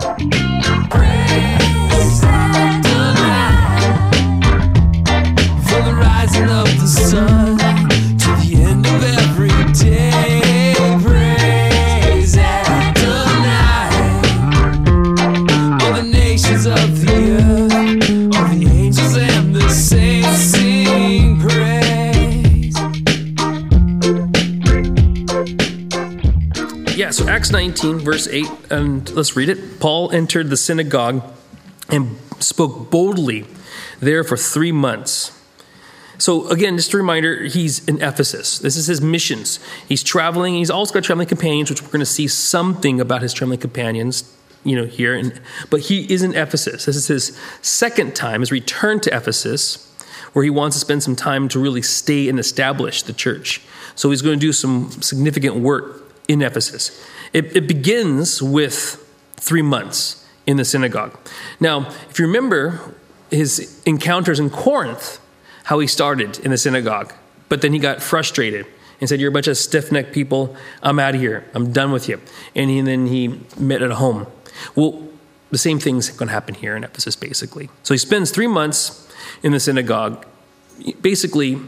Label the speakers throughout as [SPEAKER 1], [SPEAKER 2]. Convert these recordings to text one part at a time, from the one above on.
[SPEAKER 1] Praise
[SPEAKER 2] 13, verse 8, and let's read it. Paul entered the synagogue and spoke boldly there for three months. So, again, just a reminder, he's in Ephesus. This is his missions. He's traveling. He's also got traveling companions, which we're going to see something about his traveling companions, you know, here. And, but he is in Ephesus. This is his second time, his return to Ephesus, where he wants to spend some time to really stay and establish the church. So, he's going to do some significant work in Ephesus. It, it begins with three months in the synagogue. Now, if you remember his encounters in Corinth, how he started in the synagogue, but then he got frustrated and said, You're a bunch of stiff necked people. I'm out of here. I'm done with you. And, he, and then he met at home. Well, the same thing's going to happen here in Ephesus, basically. So he spends three months in the synagogue, basically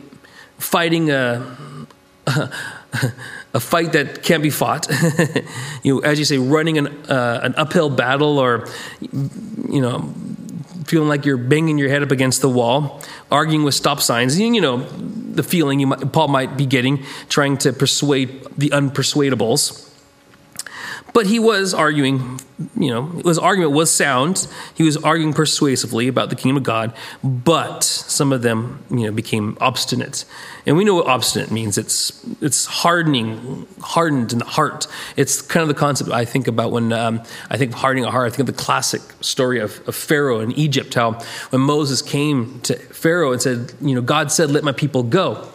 [SPEAKER 2] fighting a. a fight that can't be fought. you know, as you say, running an, uh, an uphill battle or, you know, feeling like you're banging your head up against the wall, arguing with stop signs. You, you know, the feeling you might, Paul might be getting, trying to persuade the unpersuadables. But he was arguing, you know, his argument was sound. He was arguing persuasively about the kingdom of God, but some of them, you know, became obstinate. And we know what obstinate means. It's it's hardening, hardened in the heart. It's kind of the concept I think about when um, I think of hardening a heart. I think of the classic story of, of Pharaoh in Egypt. How when Moses came to Pharaoh and said, you know, God said, "Let my people go."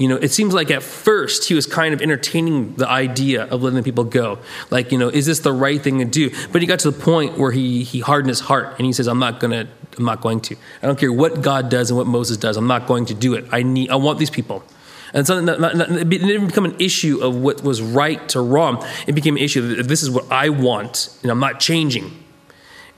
[SPEAKER 2] You know, it seems like at first he was kind of entertaining the idea of letting people go. Like, you know, is this the right thing to do? But he got to the point where he he hardened his heart and he says, "I'm not gonna, I'm not going to. I don't care what God does and what Moses does. I'm not going to do it. I need, I want these people." And so it didn't become an issue of what was right to wrong. It became an issue that this is what I want, and I'm not changing.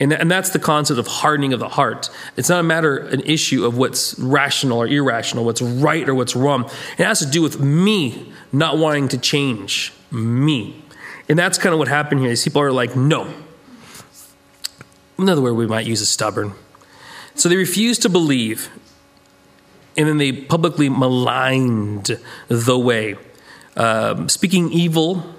[SPEAKER 2] And, and that's the concept of hardening of the heart. It's not a matter, an issue of what's rational or irrational, what's right or what's wrong. It has to do with me not wanting to change me. And that's kind of what happened here. These people are like, no. Another word we might use is stubborn. So they refused to believe, and then they publicly maligned the way, um, speaking evil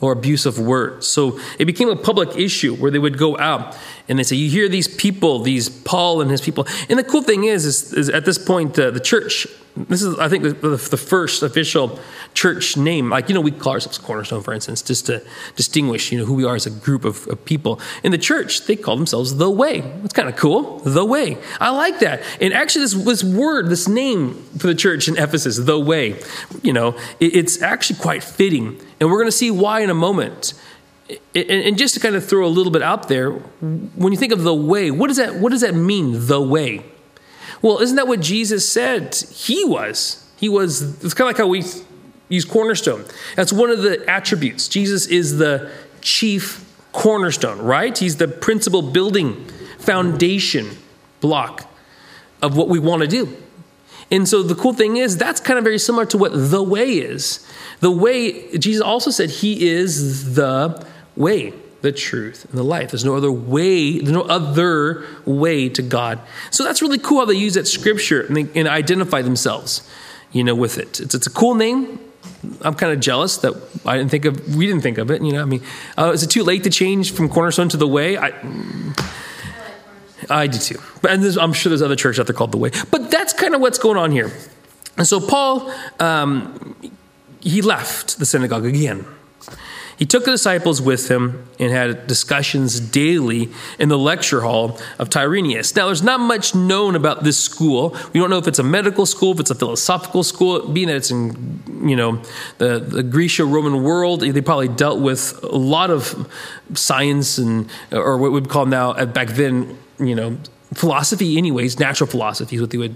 [SPEAKER 2] or abusive words. So it became a public issue where they would go out and they say, "You hear these people, these Paul and his people." And the cool thing is, is, is at this point, uh, the church. This is, I think, the, the, first official church name. Like you know, we call ourselves Cornerstone, for instance, just to distinguish, you know, who we are as a group of, of people. In the church, they call themselves the Way. It's kind of cool, the Way. I like that. And actually, this this word, this name for the church in Ephesus, the Way, you know, it, it's actually quite fitting, and we're going to see why in a moment. And just to kind of throw a little bit out there, when you think of the way, what does that what does that mean? The way. Well, isn't that what Jesus said he was? He was. It's kind of like how we use cornerstone. That's one of the attributes. Jesus is the chief cornerstone, right? He's the principal building foundation block of what we want to do. And so the cool thing is that's kind of very similar to what the way is. The way Jesus also said he is the way, the truth, and the life. There's no other way, there's no other way to God. So that's really cool how they use that scripture and, they, and identify themselves, you know, with it. It's, it's a cool name. I'm kind of jealous that I didn't think of, we didn't think of it, you know, I mean, uh, is it too late to change from Cornerstone to the Way? I, I do too. And I'm sure there's other churches out there called the Way. But that's kind of what's going on here. And so Paul, um, he left the synagogue again. He took the disciples with him and had discussions daily in the lecture hall of Tyrenius. Now, there's not much known about this school. We don't know if it's a medical school, if it's a philosophical school, being that it's in, you know, the, the Greco-Roman world. They probably dealt with a lot of science and, or what we'd call now, back then, you know, philosophy anyways natural philosophy is what they would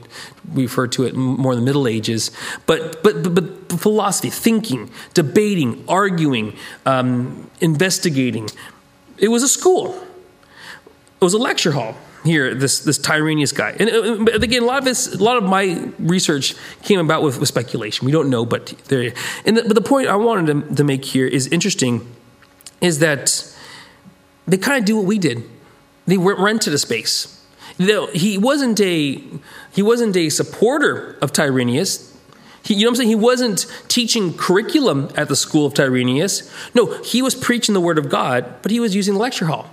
[SPEAKER 2] refer to it more in the middle ages but but but, but philosophy thinking debating arguing um, investigating it was a school it was a lecture hall here. This this Tyrenius guy, and uh, again, a lot of this, a lot of my research came about with, with speculation. We don't know, but there. And the, but the point I wanted to, to make here is interesting, is that they kind of do what we did. They rented a space. He wasn't a he wasn't a supporter of Tyrenius. He, you know what I'm saying? He wasn't teaching curriculum at the school of Tyrenius. No, he was preaching the word of God, but he was using the lecture hall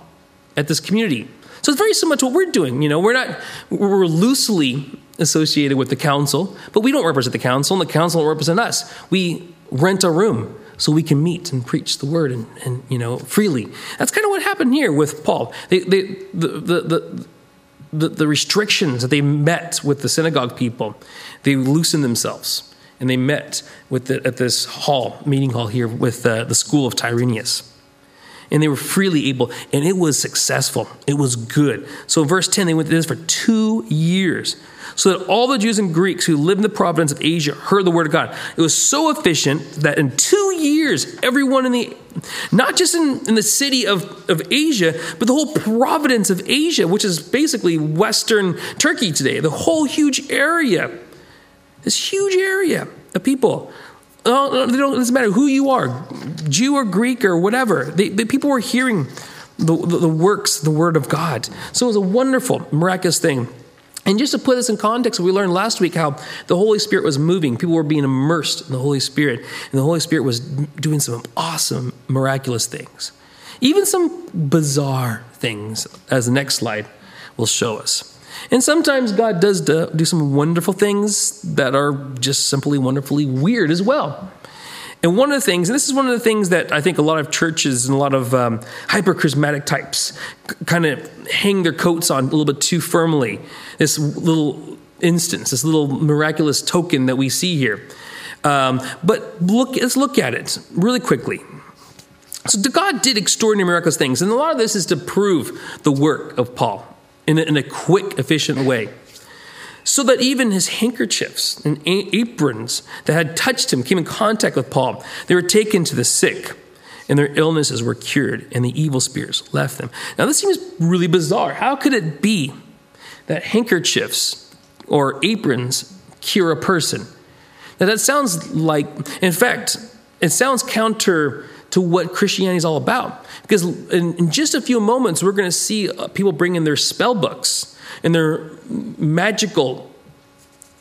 [SPEAKER 2] at this community. So it's very similar to what we're doing. You know, we're not we're loosely associated with the council, but we don't represent the council, and the council don't represent us. We rent a room so we can meet and preach the word and, and you know freely. That's kind of what happened here with Paul. They, they, the, the, the, the, the restrictions that they met with the synagogue people, they loosened themselves and they met with the, at this hall, meeting hall here with uh, the school of Tyrenius and they were freely able, and it was successful. It was good. So verse 10, they went through this for two years, so that all the Jews and Greeks who lived in the province of Asia heard the word of God. It was so efficient that in two years, everyone in the, not just in, in the city of, of Asia, but the whole province of Asia, which is basically Western Turkey today, the whole huge area, this huge area of people Oh, it doesn't matter who you are, Jew or Greek or whatever. They, they, people were hearing the, the, the works, the word of God. So it was a wonderful, miraculous thing. And just to put this in context, we learned last week how the Holy Spirit was moving. People were being immersed in the Holy Spirit, and the Holy Spirit was doing some awesome, miraculous things. Even some bizarre things, as the next slide will show us. And sometimes God does do some wonderful things that are just simply wonderfully weird as well. And one of the things, and this is one of the things that I think a lot of churches and a lot of um, hyper charismatic types kind of hang their coats on a little bit too firmly. This little instance, this little miraculous token that we see here. Um, but look, let's look at it really quickly. So God did extraordinary miraculous things, and a lot of this is to prove the work of Paul in a, in a quick, efficient way. So that even his handkerchiefs and aprons that had touched him came in contact with Paul. They were taken to the sick, and their illnesses were cured, and the evil spirits left them. Now, this seems really bizarre. How could it be that handkerchiefs or aprons cure a person? Now, that sounds like, in fact, it sounds counter to what Christianity is all about. Because in, in just a few moments, we're going to see uh, people bring in their spell books and their magical,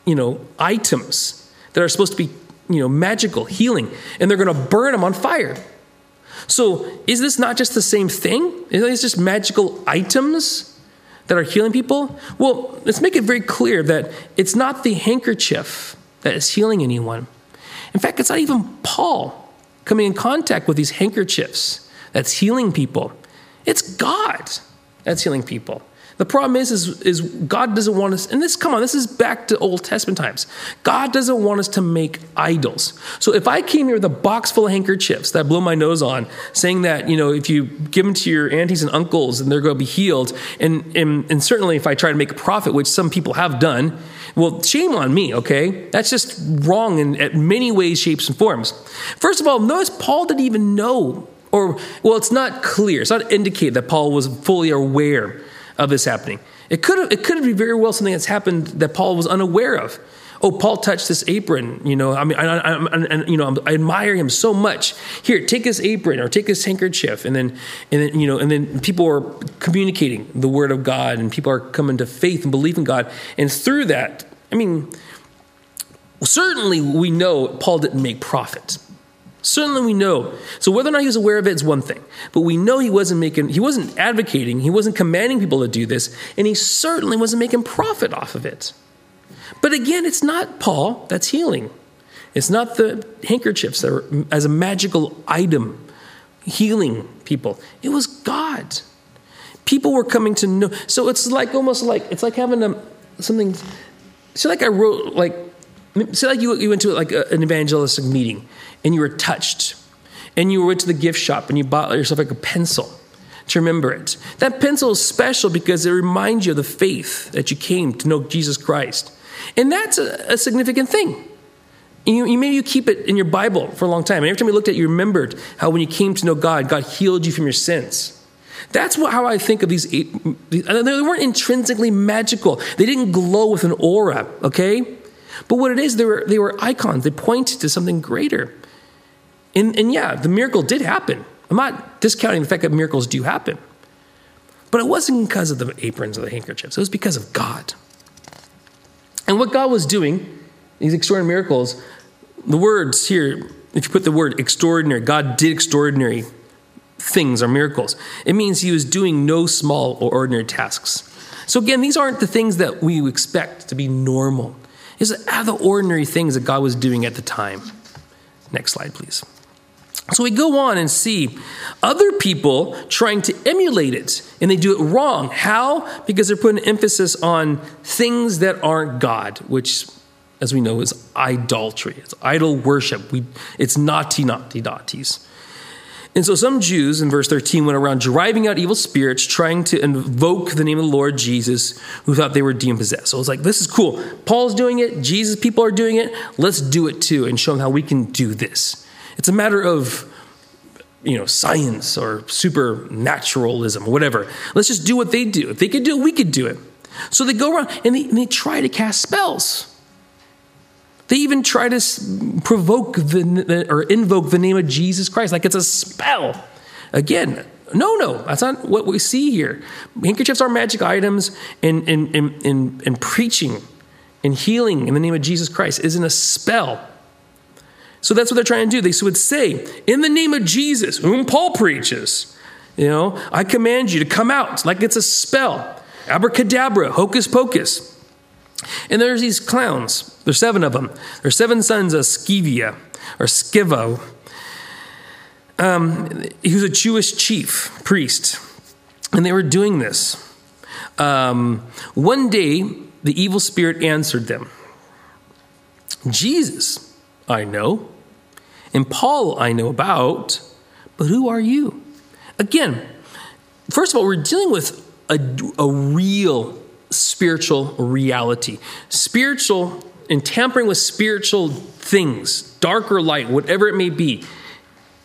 [SPEAKER 2] you know, items that are supposed to be, you know, magical, healing, and they're going to burn them on fire. So, is this not just the same thing? Is just magical items that are healing people? Well, let's make it very clear that it's not the handkerchief that is healing anyone. In fact, it's not even Paul coming in contact with these handkerchiefs that's healing people. It's God that's healing people. The problem is, is, is God doesn't want us, and this, come on, this is back to Old Testament times. God doesn't want us to make idols. So if I came here with a box full of handkerchiefs that I blow my nose on, saying that, you know, if you give them to your aunties and uncles and they're going to be healed, and, and, and certainly if I try to make a profit, which some people have done, well, shame on me, okay? That's just wrong in, many ways, shapes, and forms. First of all, notice Paul didn't even know, or, well, it's not clear. It's not indicated that Paul was fully aware of this happening. It could have, it could be very well something that's happened that Paul was unaware of. Oh, Paul touched this apron. You know, I mean, I, I, I, you know, I admire him so much. Here, take his apron or take his handkerchief, and then, and then, you know, and then people are communicating the word of God, and people are coming to faith and belief in God, and through that, I mean, certainly we know Paul didn't make profit. Certainly we know. So whether or not he was aware of it is one thing. But we know he wasn't making he wasn't advocating, he wasn't commanding people to do this, and he certainly wasn't making profit off of it. But again, it's not Paul that's healing. It's not the handkerchiefs that are as a magical item healing people. It was God. People were coming to know. So it's like almost like it's like having a something. So like I wrote like say like you, you went to like a, an evangelistic meeting and you were touched and you went to the gift shop and you bought yourself like a pencil to remember it that pencil is special because it reminds you of the faith that you came to know jesus christ and that's a, a significant thing you, you, maybe you keep it in your bible for a long time and every time you looked at it you remembered how when you came to know god god healed you from your sins That's what, how I think of these eight. They weren't intrinsically magical. They didn't glow with an aura, okay? But what it is, they were, they were icons. They pointed to something greater. And, and yeah, the miracle did happen. I'm not discounting the fact that miracles do happen. But it wasn't because of the aprons or the handkerchiefs, it was because of God. And what God was doing, these extraordinary miracles, the words here, if you put the word extraordinary, God did extraordinary things or miracles. It means he was doing no small or ordinary tasks. So again, these aren't the things that we expect to be normal. These are the ordinary things that God was doing at the time. Next slide, please. So we go on and see other people trying to emulate it, and they do it wrong. How? Because they're putting emphasis on things that aren't God, which, as we know, is idolatry. It's idol worship. We, it's naughty, naughty, naughties. And so some Jews in verse 13 went around driving out evil spirits, trying to invoke the name of the Lord Jesus, who thought they were demon possessed. So it's like, this is cool. Paul's doing it, Jesus people are doing it. Let's do it too and show them how we can do this. It's a matter of you know, science or supernaturalism or whatever. Let's just do what they do. If they could do it, we could do it. So they go around and they, and they try to cast spells. They even try to provoke the, or invoke the name of Jesus Christ like it's a spell. Again, no, no, that's not what we see here. Handkerchiefs are magic items, and, and, and, and preaching and healing in the name of Jesus Christ isn't a spell. So that's what they're trying to do. They would say, In the name of Jesus, whom Paul preaches, you know, I command you to come out like it's a spell. Abracadabra, hocus pocus. And there's these clowns. There's seven of them. There's seven sons of Scevia or Scivo. Um, he was a Jewish chief priest, and they were doing this. Um, one day, the evil spirit answered them Jesus, I know, and Paul, I know about, but who are you? Again, first of all, we're dealing with a, a real spiritual reality. Spiritual and tampering with spiritual things, dark or light, whatever it may be,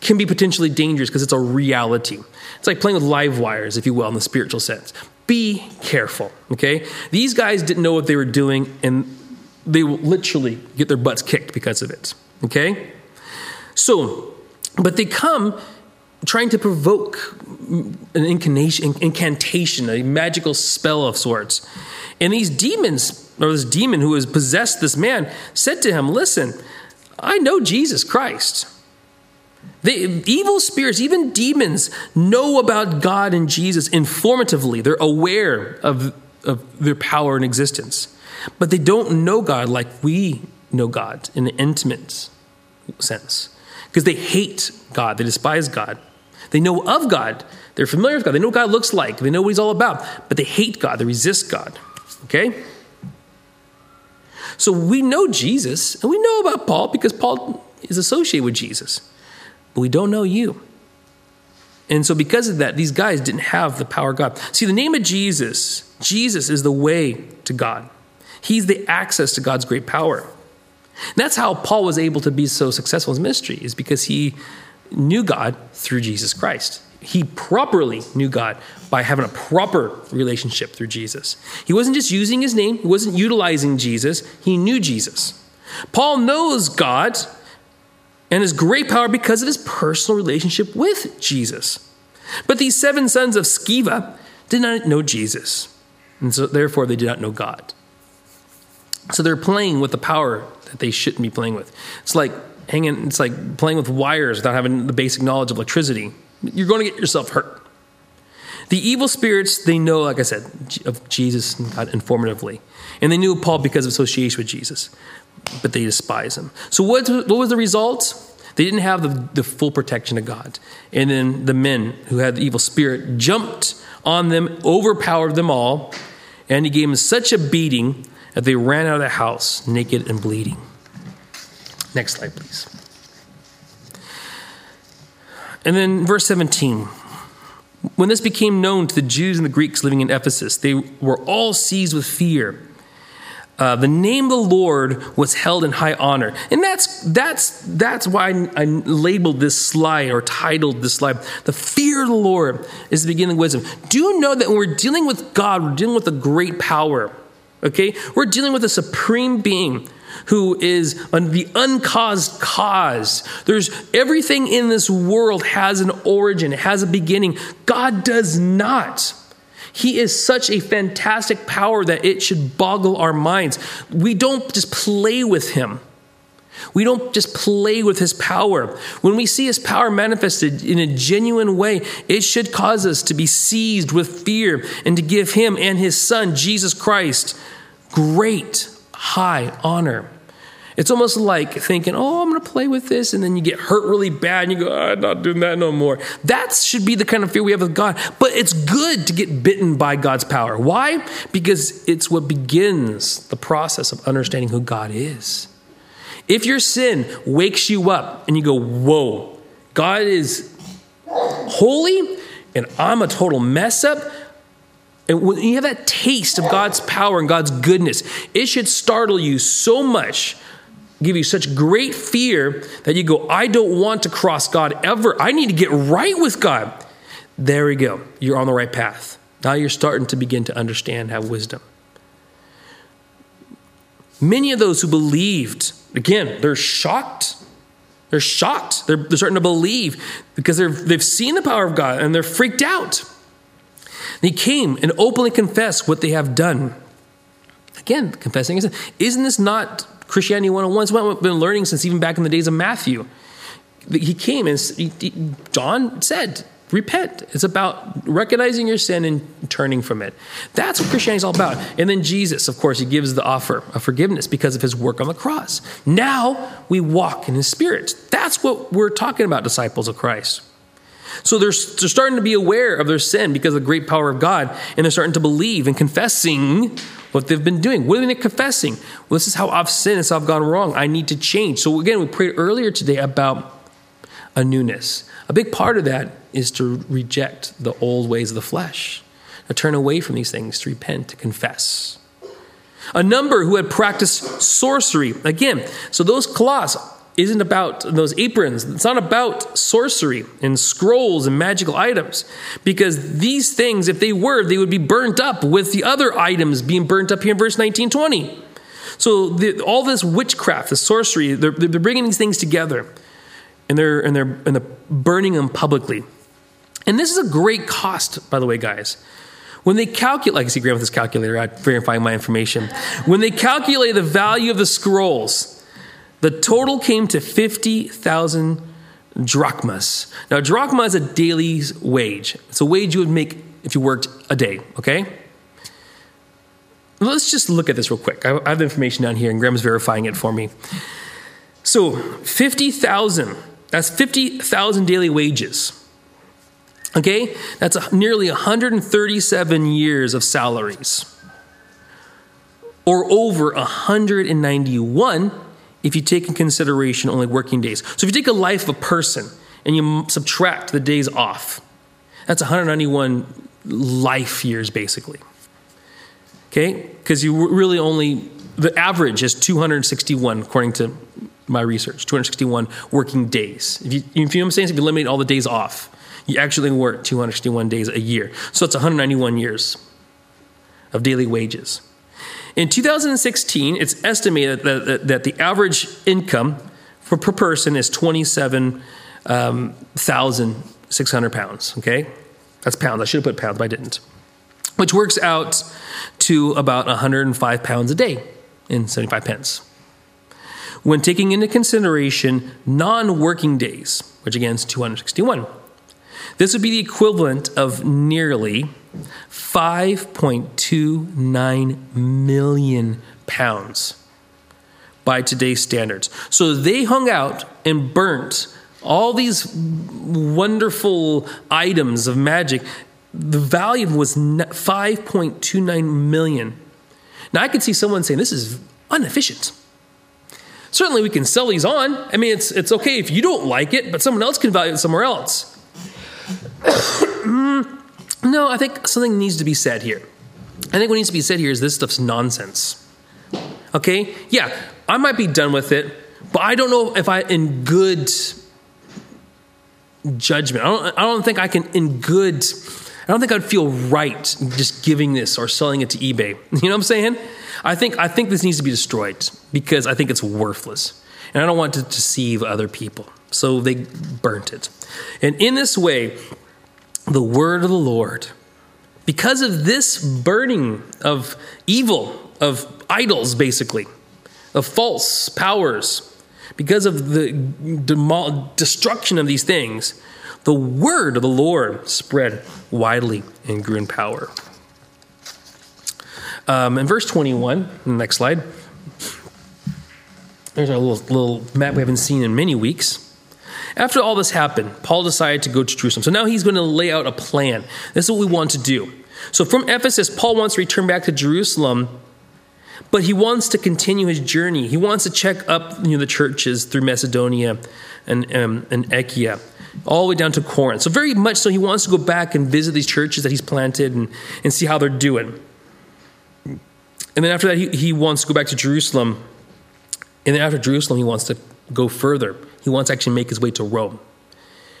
[SPEAKER 2] can be potentially dangerous because it's a reality. It's like playing with live wires, if you will, in the spiritual sense. Be careful, okay? These guys didn't know what they were doing, and they will literally get their butts kicked because of it, okay? So, but they come trying to provoke an incantation, a magical spell of sorts. And these demons, or this demon who has possessed this man, said to him, Listen, I know Jesus Christ. The evil spirits, even demons, know about God and Jesus informatively. They're aware of, of their power and existence. But they don't know God like we know God in an intimate sense. Because they hate God, they despise God. They know of God. They're familiar with God. They know what God looks like. They know what He's all about. But they hate God. They resist God. Okay? So we know Jesus, and we know about Paul because Paul is associated with Jesus. But we don't know you. And so, because of that, these guys didn't have the power of God. See, the name of Jesus, Jesus is the way to God, He's the access to God's great power. And that's how Paul was able to be so successful in his ministry, is because he knew God through Jesus Christ. He properly knew God by having a proper relationship through Jesus. He wasn't just using his name, he wasn't utilizing Jesus, he knew Jesus. Paul knows God and his great power because of his personal relationship with Jesus. But these seven sons of Sceva did not know Jesus, and so therefore they did not know God. So they're playing with the power that they shouldn't be playing with. It's like hanging, it's like playing with wires without having the basic knowledge of electricity. You're going to get yourself hurt. The evil spirits, they know, like I said, of Jesus and God informatively. And they knew Paul because of association with Jesus, but they despise him. So, what, what was the result? They didn't have the, the full protection of God. And then the men who had the evil spirit jumped on them, overpowered them all, and he gave them such a beating that they ran out of the house naked and bleeding. Next slide, please. And then verse 17. When this became known to the Jews and the Greeks living in Ephesus, they were all seized with fear. uh, the name of the Lord was held in high honor, and that's that's that's why I, I labeled this slide or titled this slide. The fear of the Lord is the beginning of wisdom. Do you know that when we're dealing with God, we're dealing with a great power. Okay, we're dealing with a supreme being who is the uncaused cause. There's everything in this world has an origin, it has a beginning. God does not. He is such a fantastic power that it should boggle our minds. We don't just play with him. We don't just play with his power. When we see his power manifested in a genuine way, it should cause us to be seized with fear and to give him and his son, Jesus Christ, great high honor. It's almost like thinking, oh, I'm going to play with this, and then you get hurt really bad, and you go, I'm not doing that no more. That should be the kind of fear we have with God. But it's good to get bitten by God's power. Why? Because it's what begins the process of understanding who God is. If your sin wakes you up and you go, whoa, God is holy, and I'm a total mess up, and when you have that taste of God's power and God's goodness, it should startle you so much give you such great fear that you go, I don't want to cross God ever. I need to get right with God. There we go. You're on the right path. Now you're starting to begin to understand, have wisdom. Many of those who believed, again, they're shocked. They're shocked. They're, they're starting to believe because they've seen the power of God and they're freaked out. They came and openly confessed what they have done. Again, confessing, isn't this not Christianity 101 is what we've been learning since even back in the days of Matthew. He came and John said, repent. It's about recognizing your sin and turning from it. That's what Christianity is all about. And then Jesus, of course, he gives the offer of forgiveness because of his work on the cross. Now we walk in his spirit. That's what we're talking about, disciples of Christ. So they're, they're starting to be aware of their sin because of the great power of God, and they're starting to believe and confessing what they've been doing. What are they confessing? Well, this is how I've sinned, this is how I've gone wrong. I need to change. So again, we prayed earlier today about a newness. A big part of that is to reject the old ways of the flesh, to turn away from these things, to repent, to confess. A number who had practiced sorcery. Again, so those cloths isn't about those aprons. It's not about sorcery and scrolls and magical items. Because these things, if they were, they would be burnt up with the other items being burnt up here in verse 19 20. So the, all this witchcraft, the sorcery, they're, they're bringing these things together and they're, and, they're, and they're burning them publicly. And this is a great cost, by the way, guys. When they calculate, like I see Graham with his calculator, I'm verifying my information. When they calculate the value of the scrolls, the total came to 50,000 drachmas. Now, drachma is a daily wage. It's a wage you would make if you worked a day, okay? Let's just look at this real quick. I have the information down here, and Graham's verifying it for me. So, 50,000, that's 50,000 daily wages. Okay? That's a, nearly 137 years of salaries. Or over 191 if you take in consideration only working days. So if you take a life of a person and you subtract the days off, that's 191 life years basically. Okay? Because you really only, the average is 261 according to my research, 261 working days. If you, if you know what I'm saying? If you eliminate all the days off, you actually work 261 days a year. So it's 191 years of daily wages. In 2016, it's estimated that, that, that the average income for, per person is 27,600 um, pounds. Okay? That's pounds. I should have put pounds, but I didn't. Which works out to about 105 pounds a day in 75 pence. When taking into consideration non working days, which again is 261, this would be the equivalent of nearly 5.29 million pounds by today's standards. So they hung out and burnt all these wonderful items of magic. The value was 5.29 million. Now I could see someone saying this is inefficient. Certainly we can sell these on. I mean, it's, it's okay if you don't like it, but someone else can value it somewhere else. No, I think something needs to be said here. I think what needs to be said here is this stuff's nonsense. Okay? Yeah, I might be done with it, but I don't know if I, in good judgment, I don't, I don't think I can, in good, I don't think I'd feel right just giving this or selling it to eBay. You know what I'm saying? I think, I think this needs to be destroyed because I think it's worthless. And I don't want to deceive other people. So they burnt it. And in this way, the word of the Lord, because of this burning of evil, of idols, basically, of false powers, because of the demol- destruction of these things, the word of the Lord spread widely and grew in power. Um, in verse 21, next slide, there's our little, little map we haven't seen in many weeks. After all this happened, Paul decided to go to Jerusalem. So now he's going to lay out a plan. This is what we want to do. So from Ephesus, Paul wants to return back to Jerusalem, but he wants to continue his journey. He wants to check up you know, the churches through Macedonia and, um, and Achaia, all the way down to Corinth. So, very much so, he wants to go back and visit these churches that he's planted and, and see how they're doing. And then after that, he, he wants to go back to Jerusalem. And then after Jerusalem, he wants to go further. He wants to actually make his way to Rome.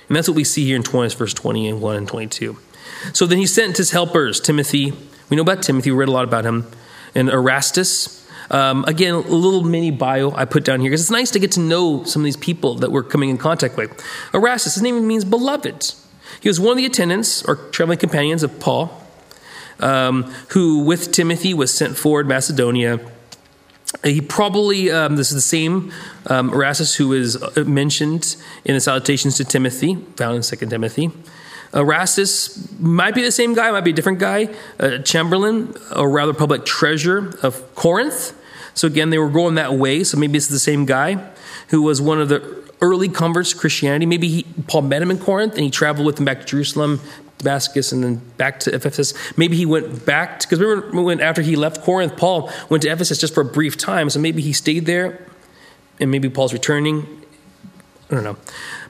[SPEAKER 2] And that's what we see here in 20, verse 21 and 22. So then he sent his helpers, Timothy. We know about Timothy, we read a lot about him, and Erastus. Um, again, a little mini bio I put down here because it's nice to get to know some of these people that we're coming in contact with. Erastus, his name means beloved. He was one of the attendants or traveling companions of Paul, um, who with Timothy was sent forward Macedonia. He probably, um, this is the same um, Erastus who is uh, mentioned in the salutations to Timothy, found in 2 Timothy. Erastus might be the same guy, might be a different guy, Chamberlain, or rather public treasurer of Corinth. So again, they were going that way. So maybe it's the same guy who was one of the early converts to Christianity. Maybe he, Paul met him in Corinth and he traveled with him back to Jerusalem, Damascus, and then back to Ephesus. Maybe he went back because remember when after he left Corinth, Paul went to Ephesus just for a brief time. So maybe he stayed there, and maybe Paul's returning. I don't know.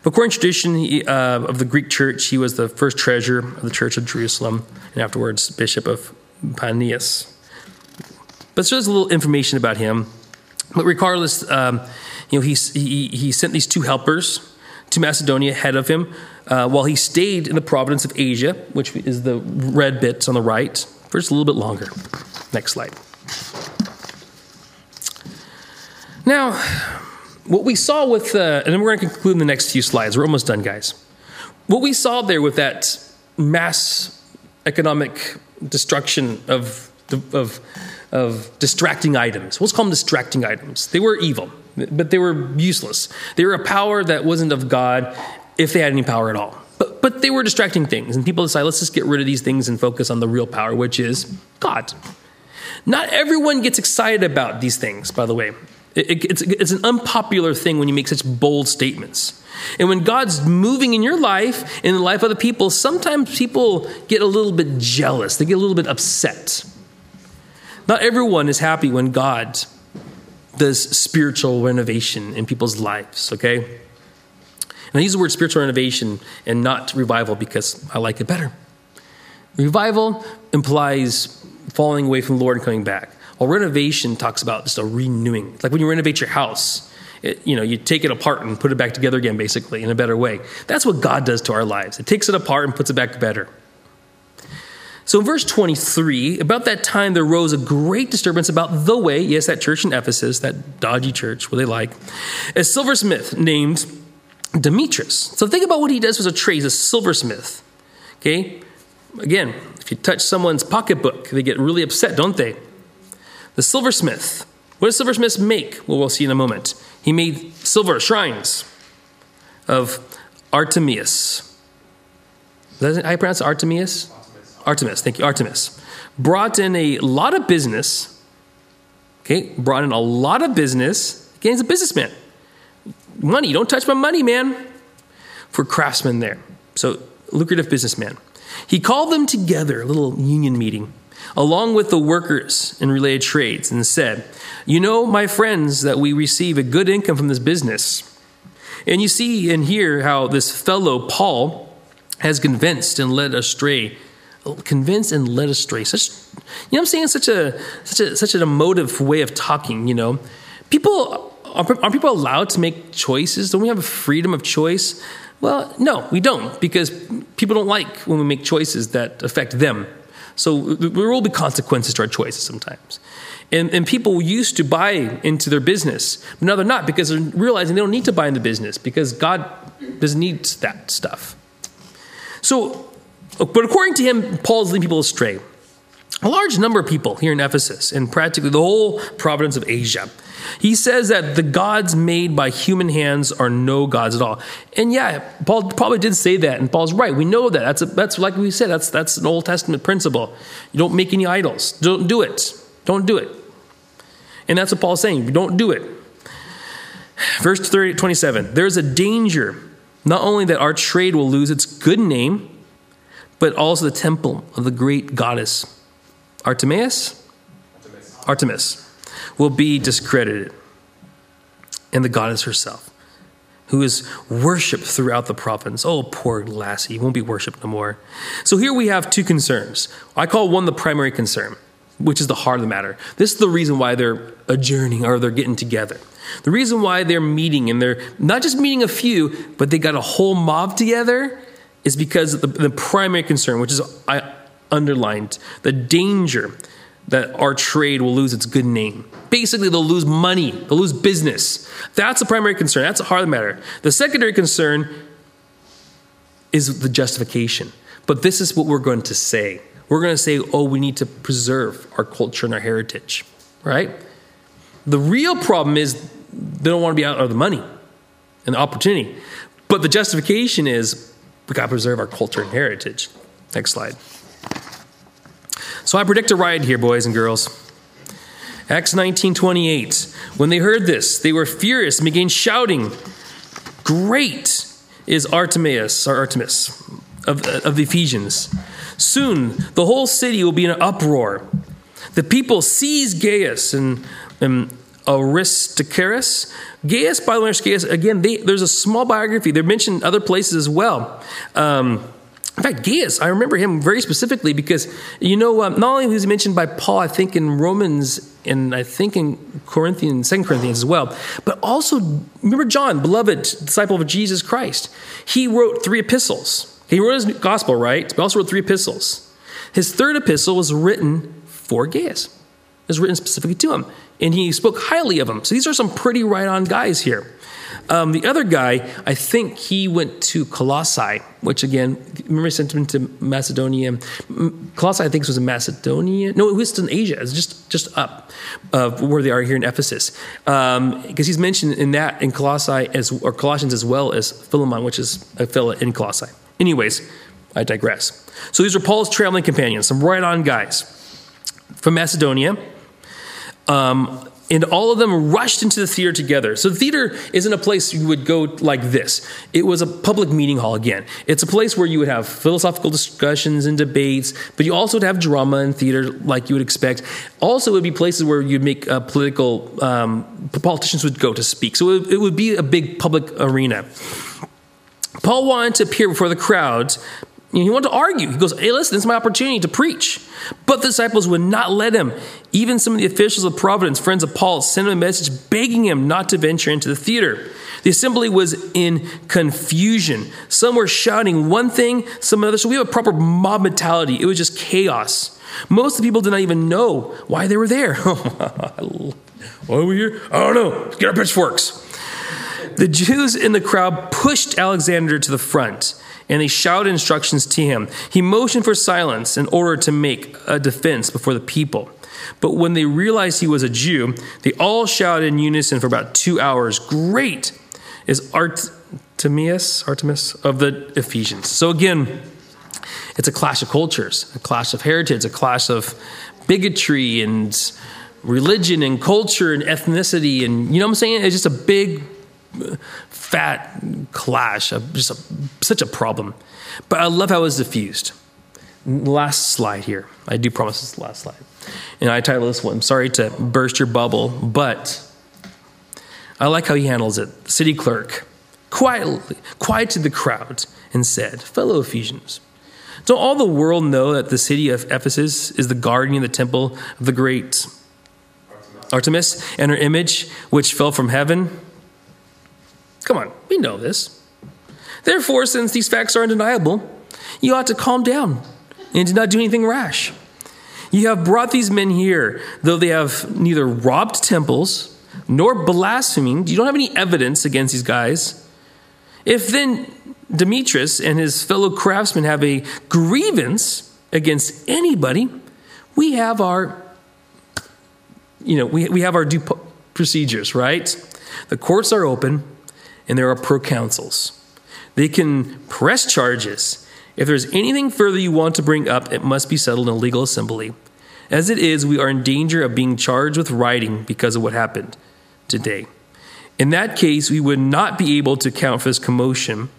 [SPEAKER 2] But according to tradition he, uh, of the Greek church, he was the first treasurer of the church of Jerusalem, and afterwards bishop of Panias. But so there's a little information about him. But regardless, um, you know, he, he, he sent these two helpers to Macedonia ahead of him uh, while he stayed in the province of Asia, which is the red bits on the right, for just a little bit longer. Next slide. Now, what we saw with, uh, and then we're going to conclude in the next few slides. We're almost done, guys. What we saw there with that mass economic destruction of, of, of distracting items, let's call them distracting items. They were evil, but they were useless. They were a power that wasn't of God, if they had any power at all. But, but they were distracting things, and people decide, let's just get rid of these things and focus on the real power, which is God. Not everyone gets excited about these things, by the way. It, it's, it's an unpopular thing when you make such bold statements. And when God's moving in your life, in the life of other people, sometimes people get a little bit jealous. They get a little bit upset. Not everyone is happy when God does spiritual renovation in people's lives, okay? And I use the word spiritual renovation and not revival because I like it better. Revival implies falling away from the Lord and coming back. While renovation talks about just a renewing. It's like when you renovate your house, it, you know, you take it apart and put it back together again, basically, in a better way. That's what God does to our lives. It takes it apart and puts it back better. So in verse 23, about that time there rose a great disturbance about the way, yes, that church in Ephesus, that dodgy church, what they like, a silversmith named Demetrius. So think about what he does as a trade. He's a silversmith. Okay? Again, if you touch someone's pocketbook, they get really upset, don't they? The silversmith. What does silversmiths make? Well, we'll see in a moment. He made silver shrines of how you pronounce it? Artemis? Thank you, Artemis. Brought in a lot of business. Okay, brought in a lot of business. Again, he's a businessman. Money, don't touch my money, man. For craftsmen there. So, lucrative businessman. He called them together, a little union meeting, along with the workers in related trades, and said, You know, my friends, that we receive a good income from this business. And you see and hear how this fellow, Paul, has convinced and led astray convinced and led astray. Such, you know, I'm saying such a such a such an emotive way of talking. You know, people are, are people allowed to make choices? Don't we have a freedom of choice? Well, no, we don't, because people don't like when we make choices that affect them. So there will be consequences to our choices sometimes. And, and people used to buy into their business, but now they're not because they're realizing they don't need to buy into the business because God doesn't need that stuff. So, but according to him, Paul's leading people astray. A large number of people here in Ephesus and practically the whole province of Asia. He says that the gods made by human hands are no gods at all. And yeah, Paul probably did say that, and Paul's right. We know that. That's, a, that's like we said, that's, that's an Old Testament principle. You don't make any idols. Don't do it. Don't do it. And that's what Paul's saying. Don't do it. Verse 30, 27 There's a danger, not only that our trade will lose its good name, but also the temple of the great goddess Artemis? Artemis. Artemis will be discredited. And the goddess herself, who is worshiped throughout the province. Oh, poor lassie, won't be worshiped no more. So here we have two concerns. I call one the primary concern, which is the heart of the matter. This is the reason why they're adjourning or they're getting together. The reason why they're meeting and they're not just meeting a few, but they got a whole mob together is because the, the primary concern, which is I underlined, the danger that our trade will lose its good name. Basically, they'll lose money, they'll lose business. That's the primary concern. That's the heart of the matter. The secondary concern is the justification. But this is what we're going to say. We're going to say, oh, we need to preserve our culture and our heritage, right? The real problem is they don't want to be out of the money and the opportunity. But the justification is we got to preserve our culture and heritage. Next slide. So I predict a riot here, boys and girls. Acts 19:28. When they heard this, they were furious and began shouting, "Great is Artemis, or Artemis of, of the Ephesians. Soon the whole city will be in an uproar. The people seized Gaius and, and Aristarchus. Gaius, by the way, Gaius, again, they, there's a small biography. They're mentioned other places as well. Um, in fact, Gaius, I remember him very specifically because, you know, um, not only was he mentioned by Paul, I think in Romans and I think in Corinthians, Second Corinthians as well, but also, remember John, beloved disciple of Jesus Christ. He wrote three epistles. He wrote his gospel, right? But also wrote three epistles. His third epistle was written for Gaius. It was written specifically to him. And he spoke highly of him. So these are some pretty right on guys here. Um, the other guy, I think he went to Colossae, which again, remember sent him to Macedonia. Colossae, I think, was in Macedonia. No, it was in Asia. It's just just up uh, where they are here in Ephesus, because um, he's mentioned in that in Colossae as or Colossians as well as Philemon, which is a fellow in Colossae. Anyways, I digress. So these are Paul's traveling companions, some right on guys from Macedonia. Um, and all of them rushed into the theater together. So the theater isn't a place you would go like this. It was a public meeting hall again. It's a place where you would have philosophical discussions and debates, but you also would have drama and theater like you would expect. Also, it would be places where you'd make uh, political um, politicians would go to speak. So it, it would be a big public arena. Paul wanted to appear before the crowds, he wanted to argue. He goes, Hey, listen, this is my opportunity to preach. But the disciples would not let him. Even some of the officials of Providence, friends of Paul, sent him a message begging him not to venture into the theater. The assembly was in confusion. Some were shouting one thing, some another. So we have a proper mob mentality. It was just chaos. Most of the people did not even know why they were there. why are we here? I don't know. Get our pitchforks. The Jews in the crowd pushed Alexander to the front and they shouted instructions to him. He motioned for silence in order to make a defense before the people. But when they realized he was a Jew, they all shouted in unison for about two hours Great is Artemis, Artemis of the Ephesians. So again, it's a clash of cultures, a clash of heritage, a clash of bigotry and religion and culture and ethnicity. And you know what I'm saying? It's just a big fat clash, uh, just a, such a problem. But I love how it was diffused. Last slide here. I do promise this last slide. And I title this one, sorry to burst your bubble, but I like how he handles it. The city clerk quietly quieted the crowd and said, Fellow Ephesians, Don't all the world know that the city of Ephesus is the guardian of the temple of the great Artemis and her image, which fell from heaven? Come on, we know this. Therefore, since these facts are undeniable, you ought to calm down and do not do anything rash. You have brought these men here, though they have neither robbed temples nor blaspheming. You don't have any evidence against these guys. If then Demetrius and his fellow craftsmen have a grievance against anybody, we have our, you know, we, we have our due procedures, right? The courts are open and there are proconsuls. They can press charges. If there's anything further you want to bring up, it must be settled in a legal assembly. As it is, we are in danger of being charged with rioting because of what happened today. In that case, we would not be able to account for this commotion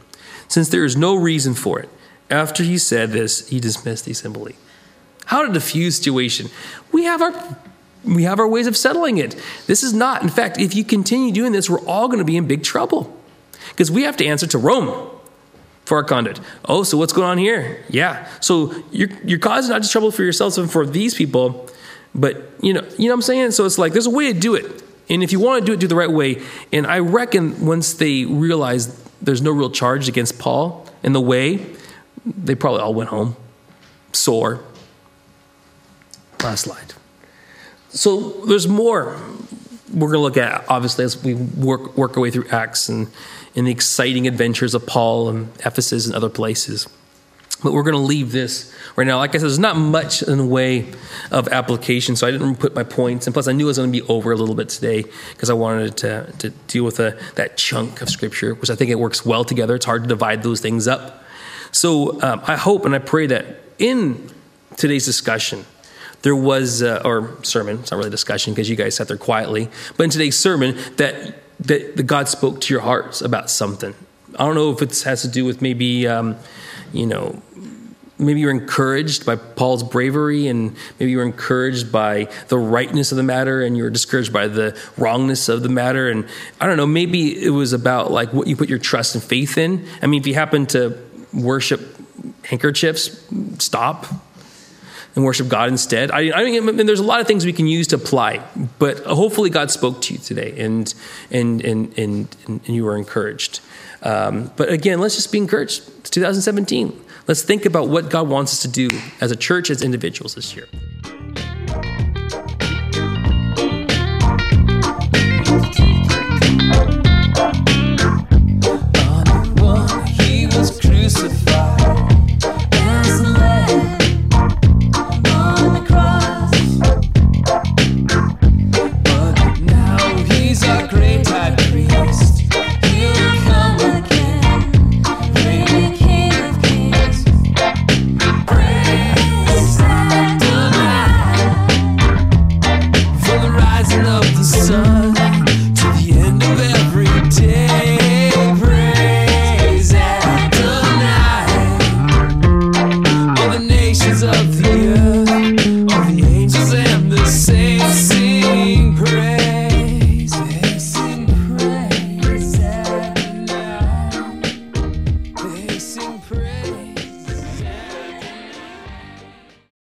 [SPEAKER 2] since there is no reason for it. After he said this, he dismissed the assembly. How to diffuse the situation? We have our we have our ways of settling it. This is not, in fact, if you continue doing this, we're all going to be in big trouble because we have to answer to Rome for our conduct. Oh, so what's going on here? Yeah. So you're you're causing not just trouble for yourselves and for these people, but you know, you know what I'm saying? So it's like there's a way to do it. And if you want to do it, do it the right way. And I reckon once they realized there's no real charge against Paul in the way, they probably all went home sore. Last slide. So there's more we're going to look at, obviously, as we work, work our way through Acts and, and the exciting adventures of Paul and Ephesus and other places. But we're going to leave this right now. Like I said, there's not much in the way of application, so I didn't put my points. And plus, I knew it was going to be over a little bit today because I wanted to, to deal with a, that chunk of Scripture, which I think it works well together. It's hard to divide those things up. So um, I hope and I pray that in today's discussion, there was, uh, or sermon, it's not really discussion because you guys sat there quietly, but in today's sermon, that, that, that God spoke to your hearts about something. I don't know if it has to do with maybe, um, you know, maybe you're encouraged by Paul's bravery, and maybe you're encouraged by the rightness of the matter, and you're discouraged by the wrongness of the matter. And I don't know, maybe it was about like what you put your trust and faith in. I mean, if you happen to worship handkerchiefs, stop and worship God instead. I, I mean, there's a lot of things we can use to apply, but hopefully God spoke to you today, and and and and, and you were encouraged. Um, but again, let's just be encouraged. It's 2017. Let's think about what God wants us to do as a church, as individuals this year.